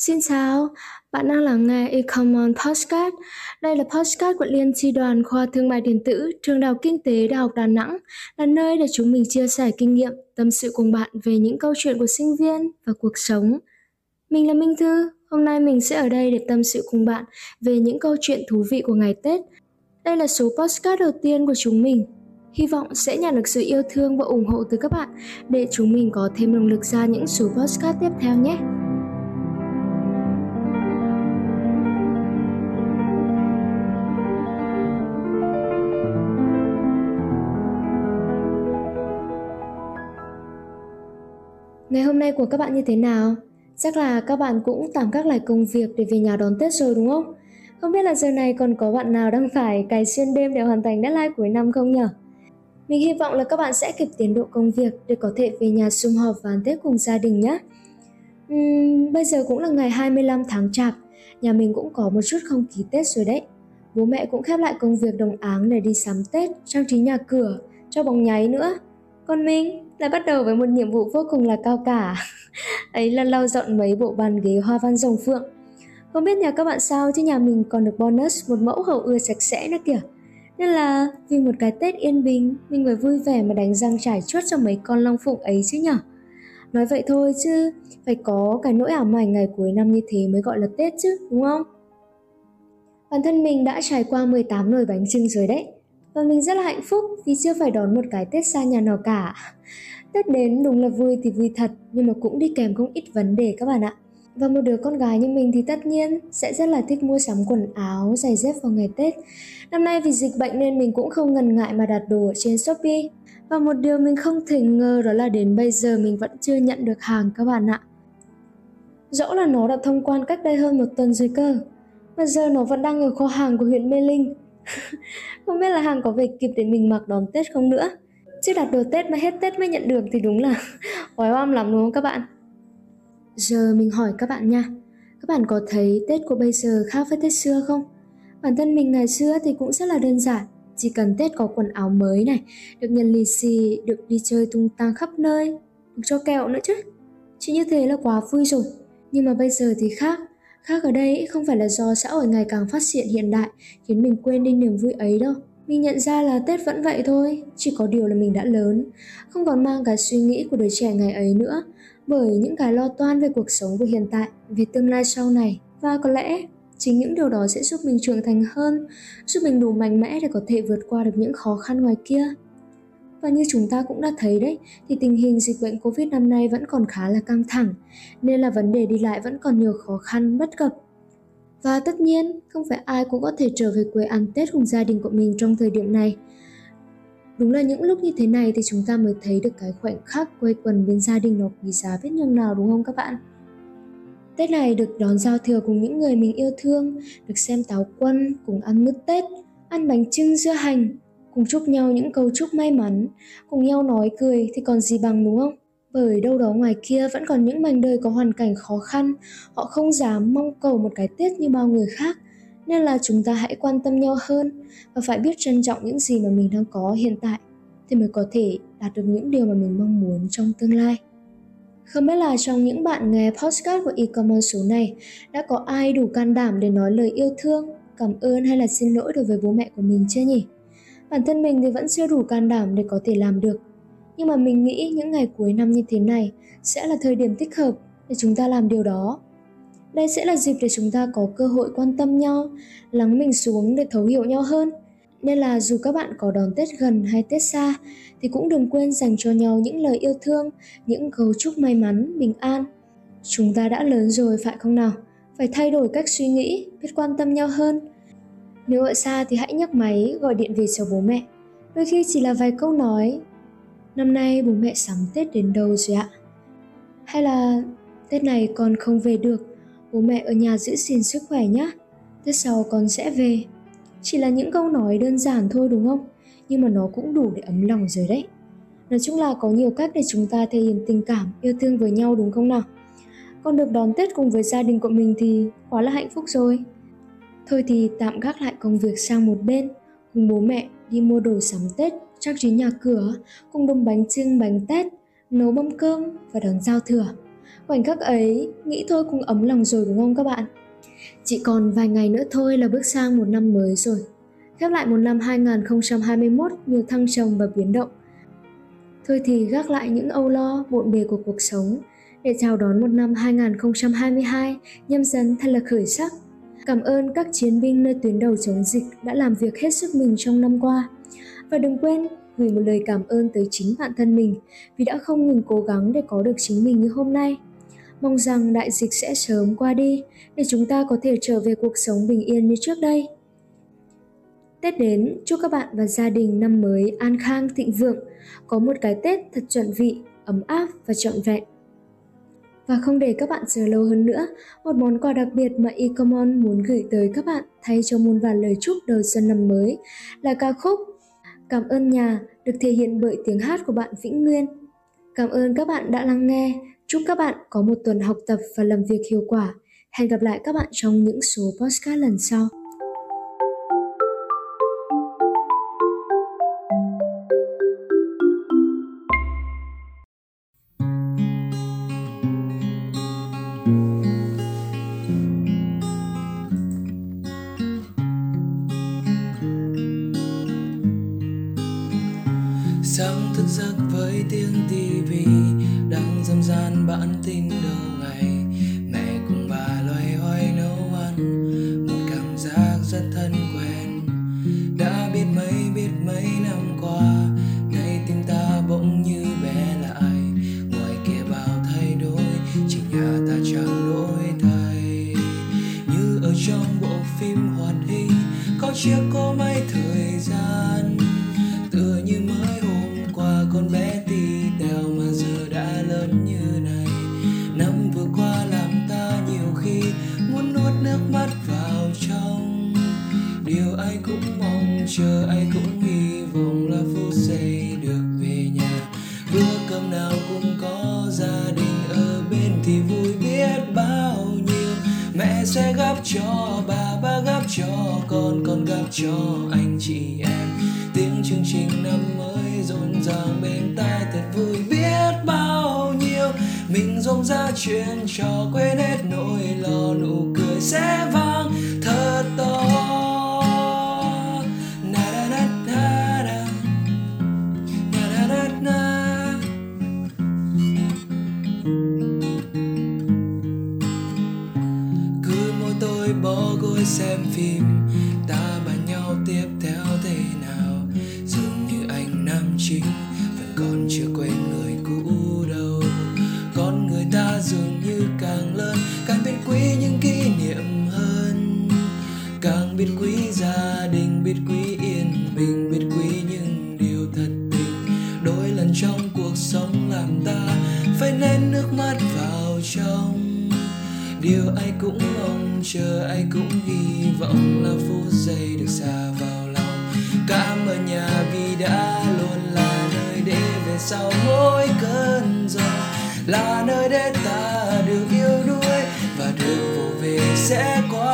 Xin chào, bạn đang lắng nghe Ecomon Podcast. Đây là podcast của Liên tri đoàn khoa Thương mại điện tử Trường Đại học Kinh tế Đại học Đà Nẵng, là nơi để chúng mình chia sẻ kinh nghiệm, tâm sự cùng bạn về những câu chuyện của sinh viên và cuộc sống. Mình là Minh Thư, hôm nay mình sẽ ở đây để tâm sự cùng bạn về những câu chuyện thú vị của ngày Tết. Đây là số podcast đầu tiên của chúng mình. Hy vọng sẽ nhận được sự yêu thương và ủng hộ từ các bạn để chúng mình có thêm động lực ra những số podcast tiếp theo nhé. Ngày hôm nay của các bạn như thế nào? Chắc là các bạn cũng tạm các lại công việc để về nhà đón Tết rồi đúng không? Không biết là giờ này còn có bạn nào đang phải cày xuyên đêm để hoàn thành deadline cuối năm không nhở? Mình hy vọng là các bạn sẽ kịp tiến độ công việc để có thể về nhà sum họp và ăn Tết cùng gia đình nhé. Uhm, bây giờ cũng là ngày 25 tháng chạp, nhà mình cũng có một chút không khí Tết rồi đấy. Bố mẹ cũng khép lại công việc đồng áng để đi sắm Tết, trang trí nhà cửa, cho bóng nháy nữa. Còn mình lại bắt đầu với một nhiệm vụ vô cùng là cao cả. Ấy là lau dọn mấy bộ bàn ghế hoa văn rồng phượng. Không biết nhà các bạn sao chứ nhà mình còn được bonus một mẫu hậu ưa sạch sẽ nữa kìa. Nên là vì một cái Tết yên bình, mình phải vui vẻ mà đánh răng trải chuốt cho mấy con long phụng ấy chứ nhở. Nói vậy thôi chứ phải có cái nỗi ảo ảnh ngày cuối năm như thế mới gọi là Tết chứ, đúng không? Bản thân mình đã trải qua 18 nồi bánh trưng rồi đấy. Và mình rất là hạnh phúc vì chưa phải đón một cái Tết xa nhà nào cả. Tết đến đúng là vui thì vui thật nhưng mà cũng đi kèm không ít vấn đề các bạn ạ. Và một đứa con gái như mình thì tất nhiên sẽ rất là thích mua sắm quần áo, giày dép vào ngày Tết. Năm nay vì dịch bệnh nên mình cũng không ngần ngại mà đặt đồ ở trên Shopee. Và một điều mình không thể ngờ đó là đến bây giờ mình vẫn chưa nhận được hàng các bạn ạ. Dẫu là nó đã thông quan cách đây hơn một tuần rồi cơ, mà giờ nó vẫn đang ở kho hàng của huyện Mê Linh. không biết là hàng có về kịp để mình mặc đón Tết không nữa. Chứ đặt đồ Tết mà hết Tết mới nhận được thì đúng là oái oăm lắm đúng không các bạn? Giờ mình hỏi các bạn nha, các bạn có thấy Tết của bây giờ khác với Tết xưa không? Bản thân mình ngày xưa thì cũng rất là đơn giản, chỉ cần Tết có quần áo mới này, được nhận lì xì, được đi chơi tung tăng khắp nơi, được cho kẹo nữa chứ. Chỉ như thế là quá vui rồi. Nhưng mà bây giờ thì khác, khác ở đây không phải là do xã hội ngày càng phát triển hiện đại khiến mình quên đi niềm vui ấy đâu mình nhận ra là Tết vẫn vậy thôi, chỉ có điều là mình đã lớn, không còn mang cái suy nghĩ của đứa trẻ ngày ấy nữa, bởi những cái lo toan về cuộc sống của hiện tại, về tương lai sau này. Và có lẽ chính những điều đó sẽ giúp mình trưởng thành hơn, giúp mình đủ mạnh mẽ để có thể vượt qua được những khó khăn ngoài kia. Và như chúng ta cũng đã thấy đấy, thì tình hình dịch bệnh Covid năm nay vẫn còn khá là căng thẳng, nên là vấn đề đi lại vẫn còn nhiều khó khăn bất cập và tất nhiên, không phải ai cũng có thể trở về quê ăn Tết cùng gia đình của mình trong thời điểm này. Đúng là những lúc như thế này thì chúng ta mới thấy được cái khoảnh khắc quây quần bên gia đình nó quý giá biết nhường nào đúng không các bạn? Tết này được đón giao thừa cùng những người mình yêu thương, được xem táo quân, cùng ăn mứt Tết, ăn bánh trưng dưa hành, cùng chúc nhau những câu chúc may mắn, cùng nhau nói cười thì còn gì bằng đúng không? bởi đâu đó ngoài kia vẫn còn những mảnh đời có hoàn cảnh khó khăn họ không dám mong cầu một cái tết như bao người khác nên là chúng ta hãy quan tâm nhau hơn và phải biết trân trọng những gì mà mình đang có hiện tại thì mới có thể đạt được những điều mà mình mong muốn trong tương lai không biết là trong những bạn nghe postcard của e-commerce số này đã có ai đủ can đảm để nói lời yêu thương, cảm ơn hay là xin lỗi đối với bố mẹ của mình chưa nhỉ? Bản thân mình thì vẫn chưa đủ can đảm để có thể làm được nhưng mà mình nghĩ những ngày cuối năm như thế này sẽ là thời điểm thích hợp để chúng ta làm điều đó đây sẽ là dịp để chúng ta có cơ hội quan tâm nhau lắng mình xuống để thấu hiểu nhau hơn nên là dù các bạn có đón Tết gần hay Tết xa thì cũng đừng quên dành cho nhau những lời yêu thương, những cầu chúc may mắn, bình an. Chúng ta đã lớn rồi phải không nào? Phải thay đổi cách suy nghĩ, biết quan tâm nhau hơn. Nếu ở xa thì hãy nhấc máy gọi điện về cho bố mẹ. Đôi khi chỉ là vài câu nói năm nay bố mẹ sắm Tết đến đâu rồi ạ? Hay là Tết này con không về được, bố mẹ ở nhà giữ gìn sức khỏe nhé. Tết sau con sẽ về. Chỉ là những câu nói đơn giản thôi đúng không? Nhưng mà nó cũng đủ để ấm lòng rồi đấy. Nói chung là có nhiều cách để chúng ta thể hiện tình cảm, yêu thương với nhau đúng không nào? Con được đón Tết cùng với gia đình của mình thì quá là hạnh phúc rồi. Thôi thì tạm gác lại công việc sang một bên, cùng bố mẹ đi mua đồ sắm Tết trang trí nhà cửa cùng đống bánh trưng bánh tết nấu mâm cơm và đón giao thừa Khoảnh khắc ấy, nghĩ thôi cũng ấm lòng rồi đúng không các bạn? Chỉ còn vài ngày nữa thôi là bước sang một năm mới rồi. Khép lại một năm 2021 nhiều thăng trầm và biến động. Thôi thì gác lại những âu lo, bộn bề của cuộc sống để chào đón một năm 2022 nhâm dần thật là khởi sắc. Cảm ơn các chiến binh nơi tuyến đầu chống dịch đã làm việc hết sức mình trong năm qua. Và đừng quên gửi một lời cảm ơn tới chính bản thân mình vì đã không ngừng cố gắng để có được chính mình như hôm nay. Mong rằng đại dịch sẽ sớm qua đi để chúng ta có thể trở về cuộc sống bình yên như trước đây. Tết đến, chúc các bạn và gia đình năm mới an khang thịnh vượng, có một cái Tết thật chuẩn vị, ấm áp và trọn vẹn. Và không để các bạn chờ lâu hơn nữa, một món quà đặc biệt mà Ecomon muốn gửi tới các bạn thay cho muôn vàn lời chúc đầu xuân năm mới là ca khúc Cảm ơn nhà được thể hiện bởi tiếng hát của bạn Vĩnh Nguyên. Cảm ơn các bạn đã lắng nghe. Chúc các bạn có một tuần học tập và làm việc hiệu quả. Hẹn gặp lại các bạn trong những số podcast lần sau. Giấc với tiếng tivi đang dâm gian bản tin đầu ngày mẹ cùng bà loay hoay nấu ăn. Một cảm giác rất thân quen, đã biết mấy biết mấy năm qua. Nay tim ta bỗng như bé lại, ngoài kia bao thay đổi, chỉ nhà ta chẳng đổi thay. Như ở trong bộ phim hoạt hình, có chiếc có vào trong. Điều ai cũng mong, chờ ai cũng hy vọng là phút giây được về nhà. Bữa cơm nào cũng có gia đình ở bên thì vui biết bao nhiêu. Mẹ sẽ gắp cho bà ba gắp cho con con gắp cho anh chị em. Tiếng chương trình năm mới rộn ràng bên tai thật vui biết bao nhiêu. Mình rộn ra chuyện trò quên hết nỗi lo, nụ cười sẽ vang phải nén nước mắt vào trong. Điều ai cũng mong, chờ ai cũng hy vọng là phút giây được xa vào lòng. Cảm ơn nhà vì đã luôn là nơi để về sau mỗi cơn gió. Là nơi để ta được yêu đuối và được vô về sẽ qua